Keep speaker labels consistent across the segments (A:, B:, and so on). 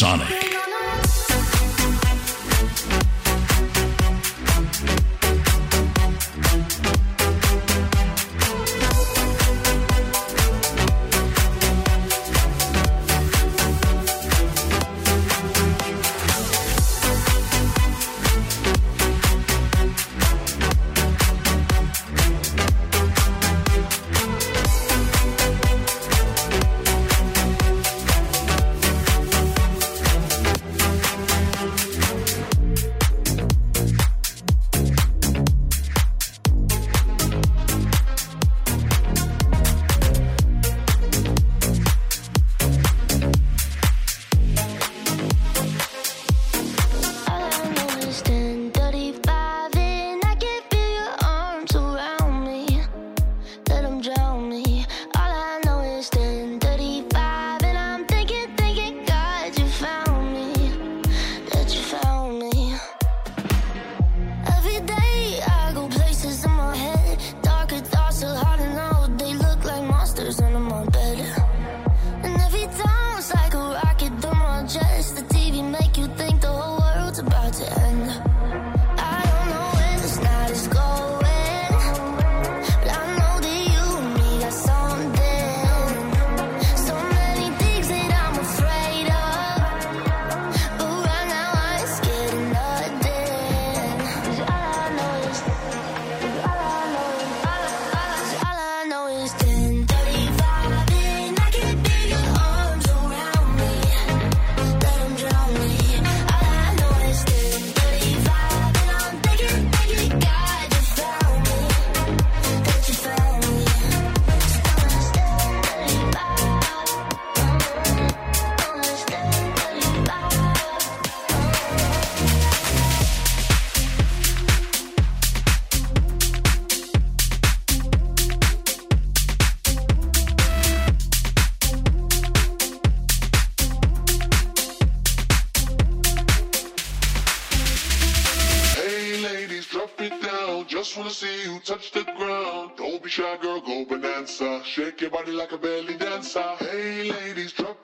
A: Sonic.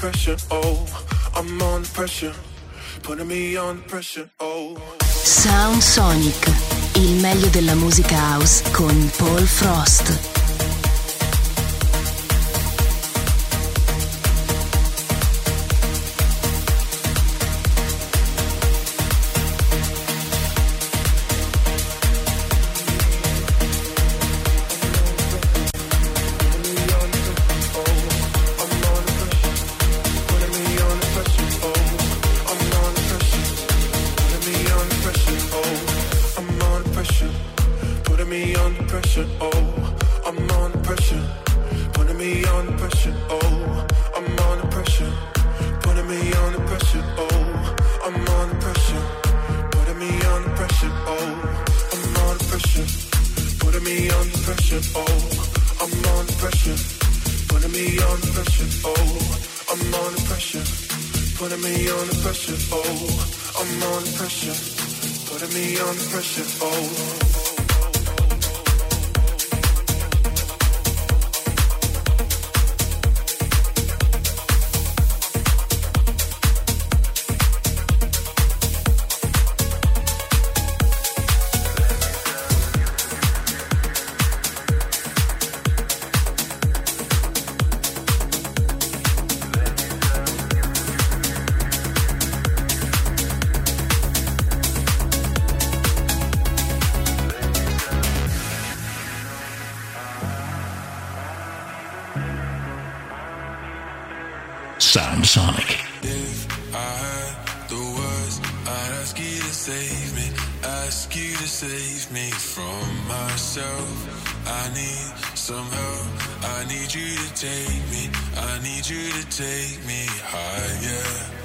B: pressure, oh, I'm on pressure, putting me on pressure, oh.
C: Sound Sonic, il meglio della musica house con Paul Frost.
A: Sound Sonic.
D: If I had the words, I'd ask you to save me, ask you to save me from myself. I need some help. I need you to take me, I need you to take me higher.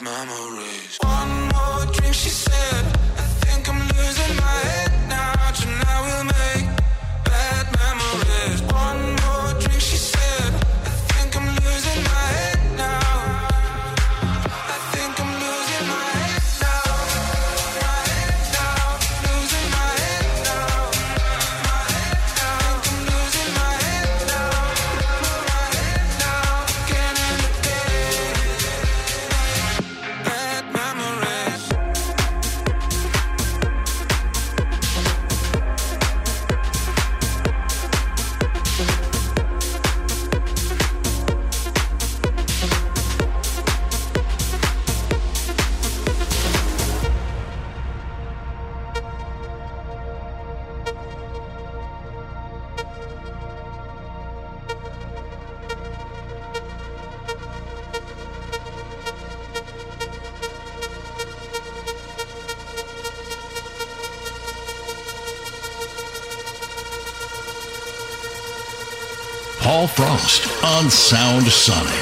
E: memories. One
F: Frost on Sound Sonic.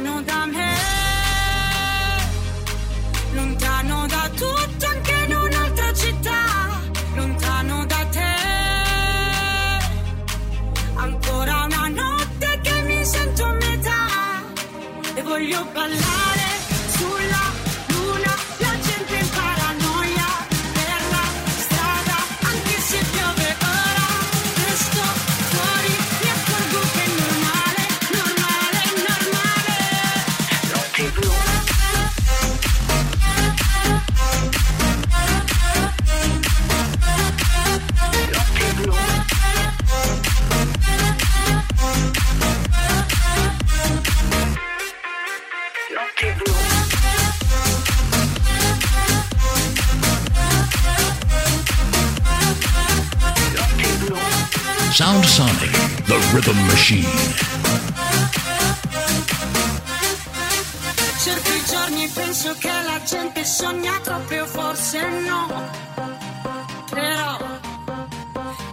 G: lontano da me, lontano da tutto anche in un'altra città, lontano da te. Ancora una notte che mi sento a metà e voglio ballare
A: Sound Sonic, the rhythm machine.
G: Certi giorni penso che la gente sogna troppo, io forse no. Però,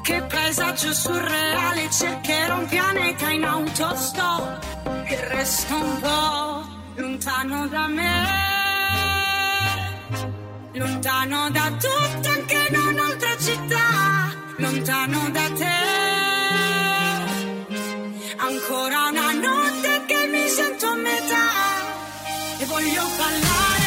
G: che paesaggio surreale, cercherò un pianeta in autostop. E resto un po' lontano da me. Lontano da tutto, anche in un'altra città. Lontano da te. Ancora una notte che mi sento a metà e voglio ballare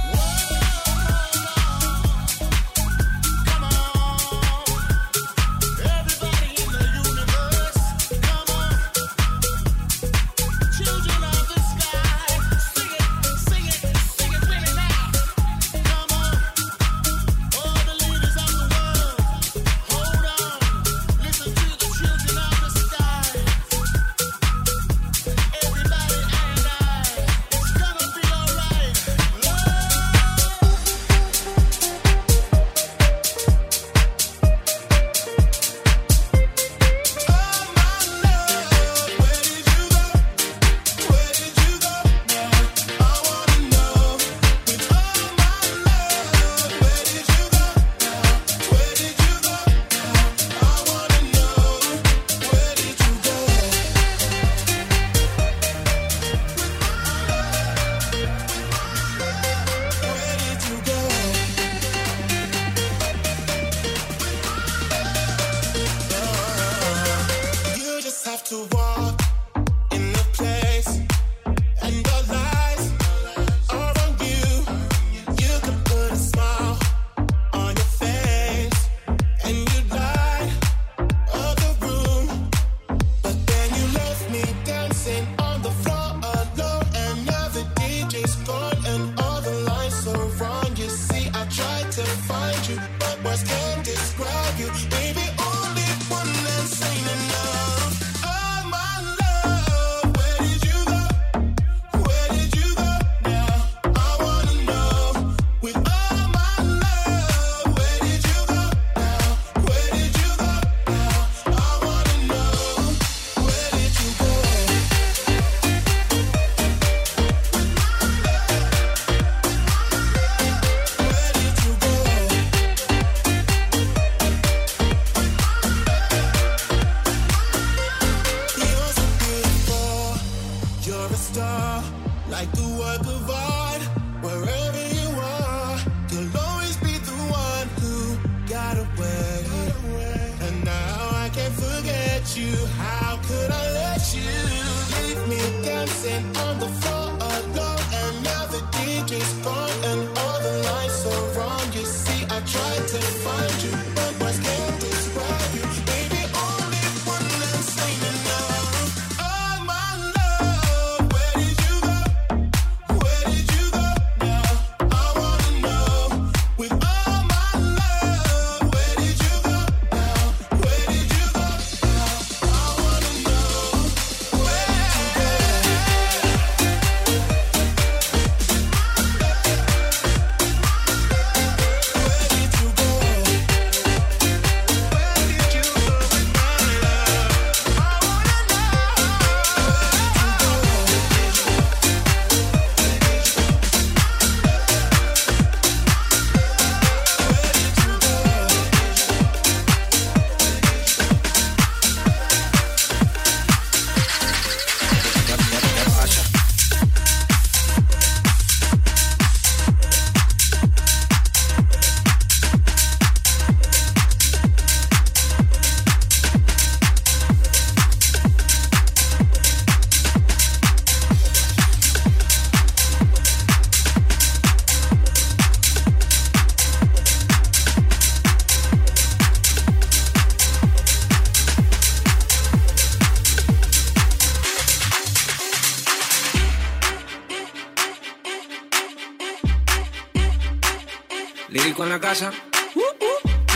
H: Casa.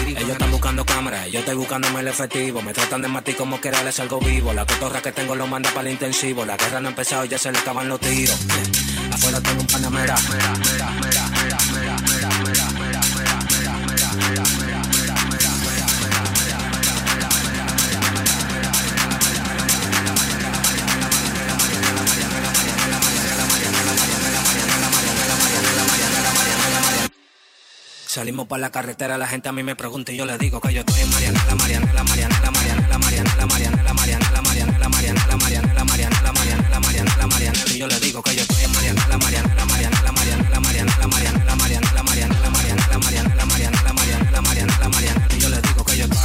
H: Ellos están buscando cámaras, yo estoy buscándome el efectivo. Me tratan de matar como que les algo vivo. La cotorra que tengo lo manda para el intensivo. La guerra no ha empezado ya se le acaban los tiros. Afuera tengo un panamera. Salimos para la carretera, la gente a mí me pregunta y yo le digo que yo estoy en Mariana, la Mariana, la Mariana, la Mariana, la Mariana, la Mariana, la Mariana, la
I: Mariana, la Mariana, la Mariana, la Mariana, la Mariana, la Mariana, la Mariana,
H: y yo le digo que yo estoy en Mariana, la Mariana, la Mariana, la Mariana, la Mariana, la Mariana, la Mariana.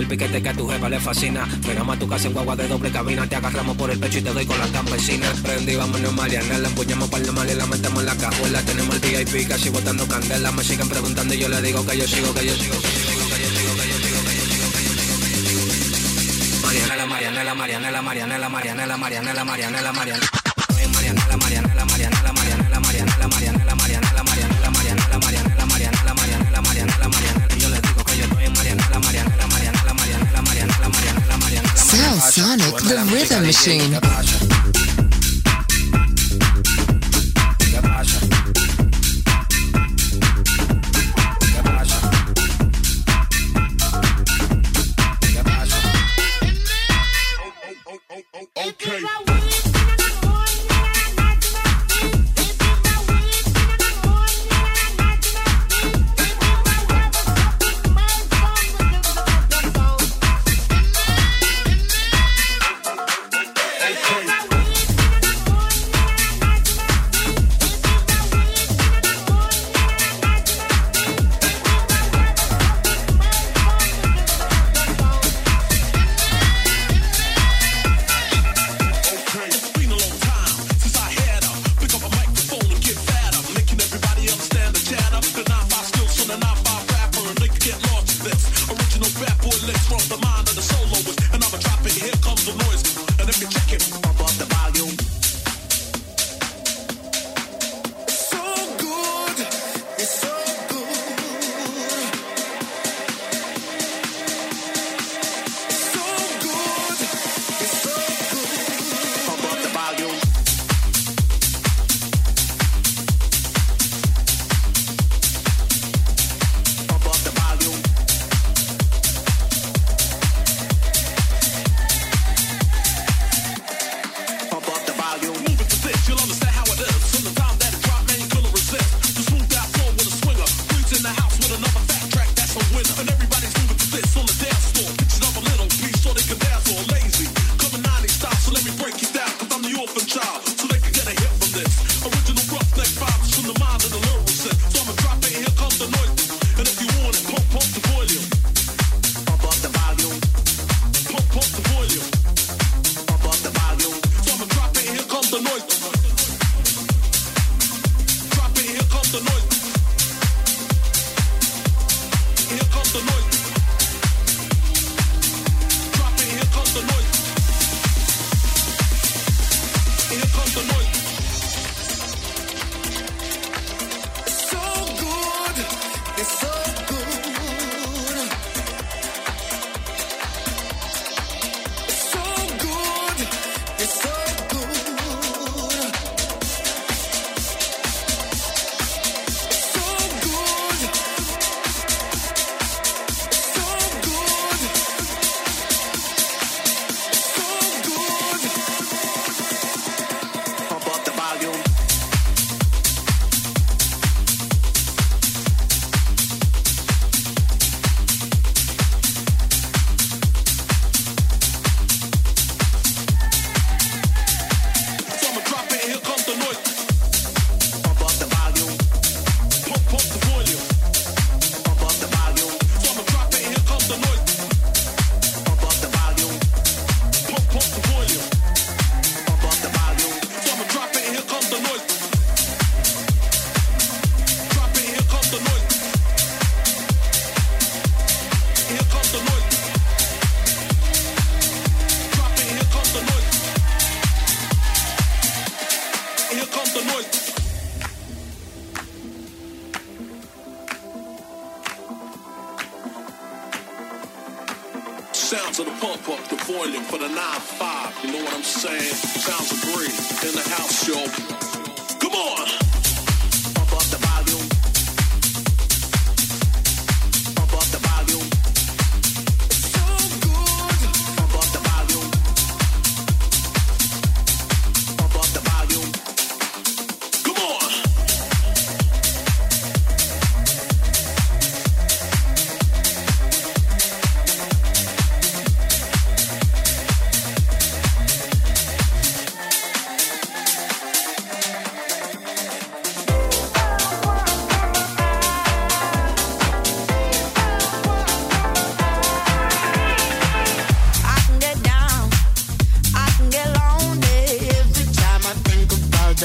H: el piquete que a tu jefa le fascina. Frenamos a tu casa en guagua de doble cabina. Te agarramos por el pecho y te doy con la campesina. Prendí, vámonos Mariana. La empuñamos para el mal y la metemos en la cajuela. Tenemos el VIP casi botando candela. Me siguen preguntando y yo le digo que yo sigo, que yo sigo, que yo sigo, que yo sigo, que yo sigo, que yo sigo, que yo sigo. Marianela, Marianela, Marianela,
C: Sonic, the rhythm machine.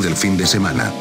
J: del fin de semana.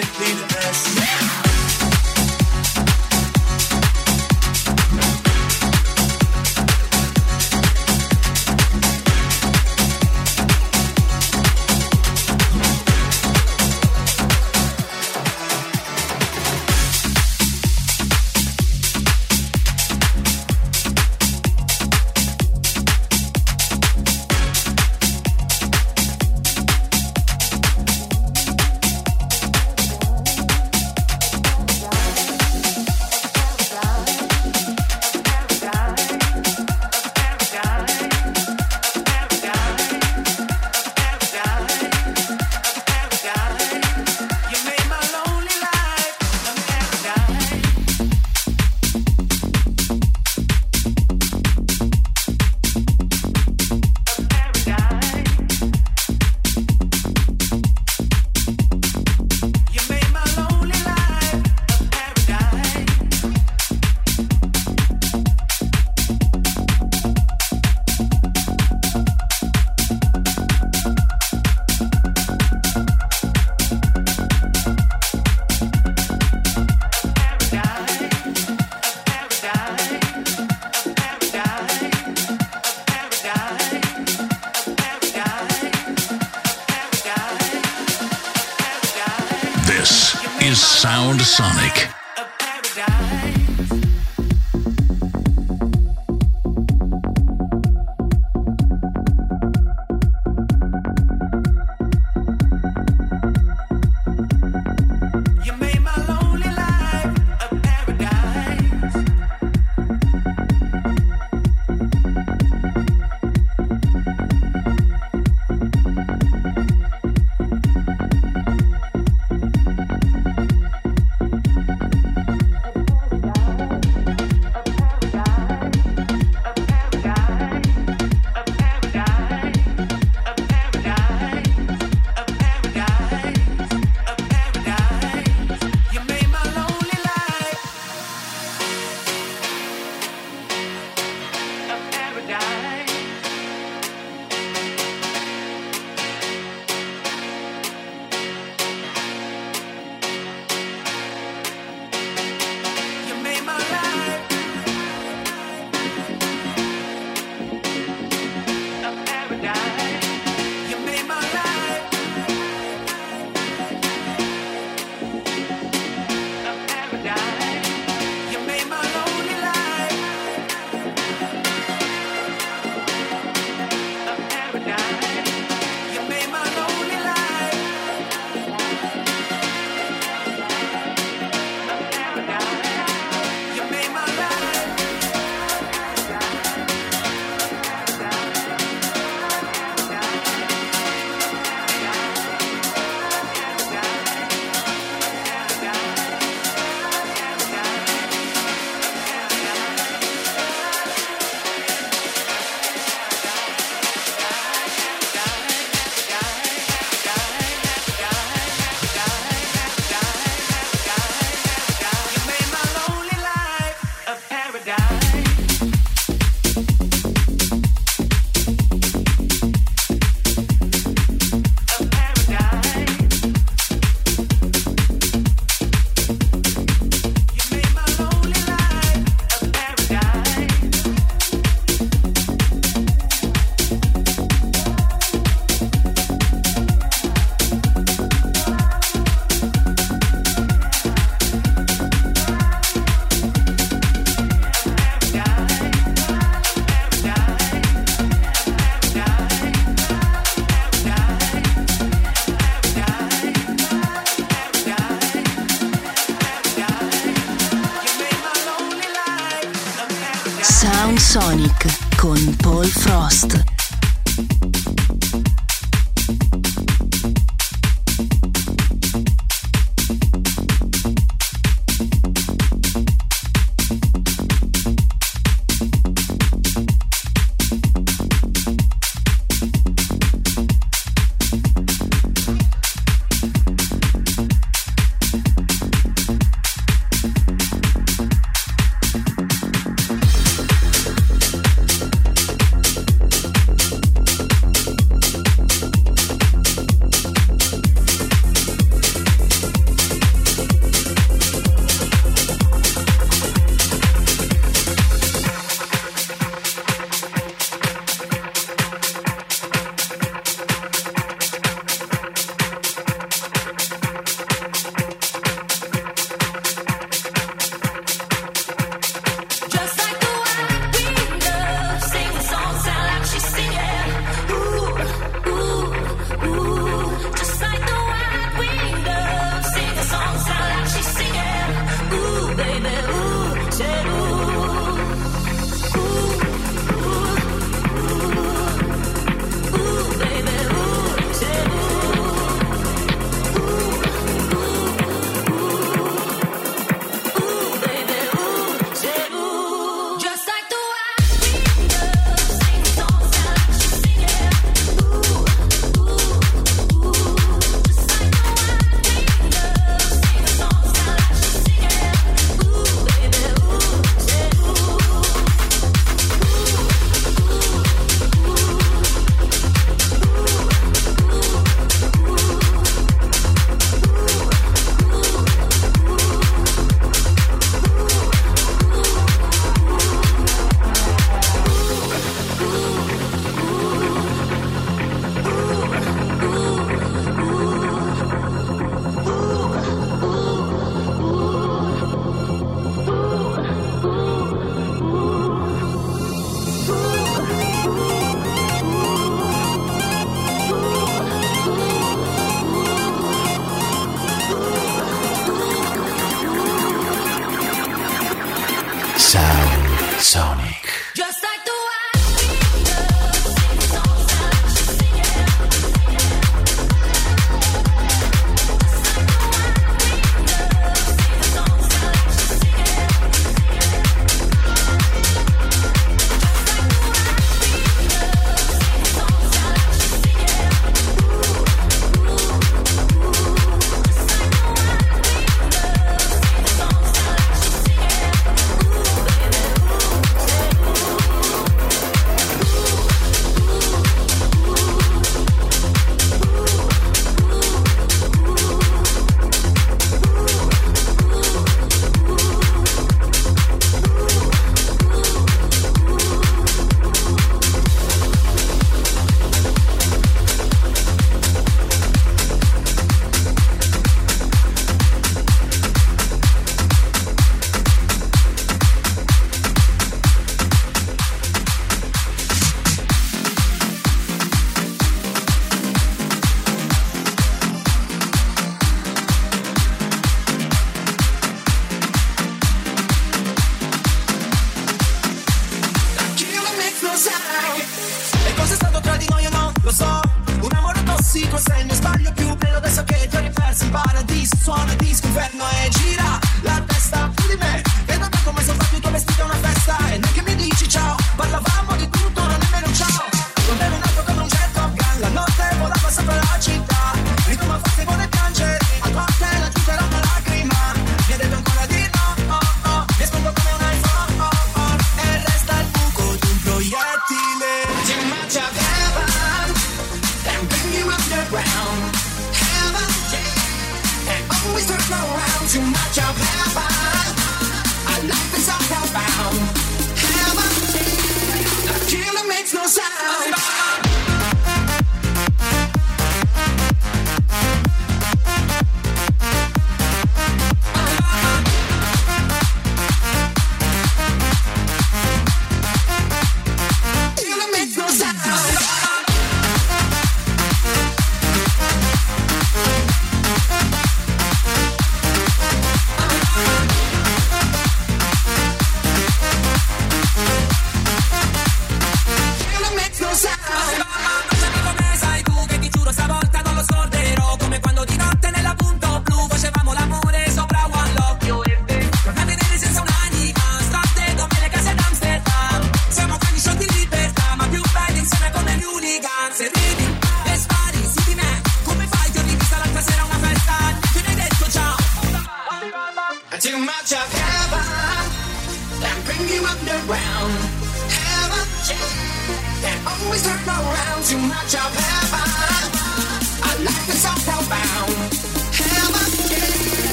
K: should leave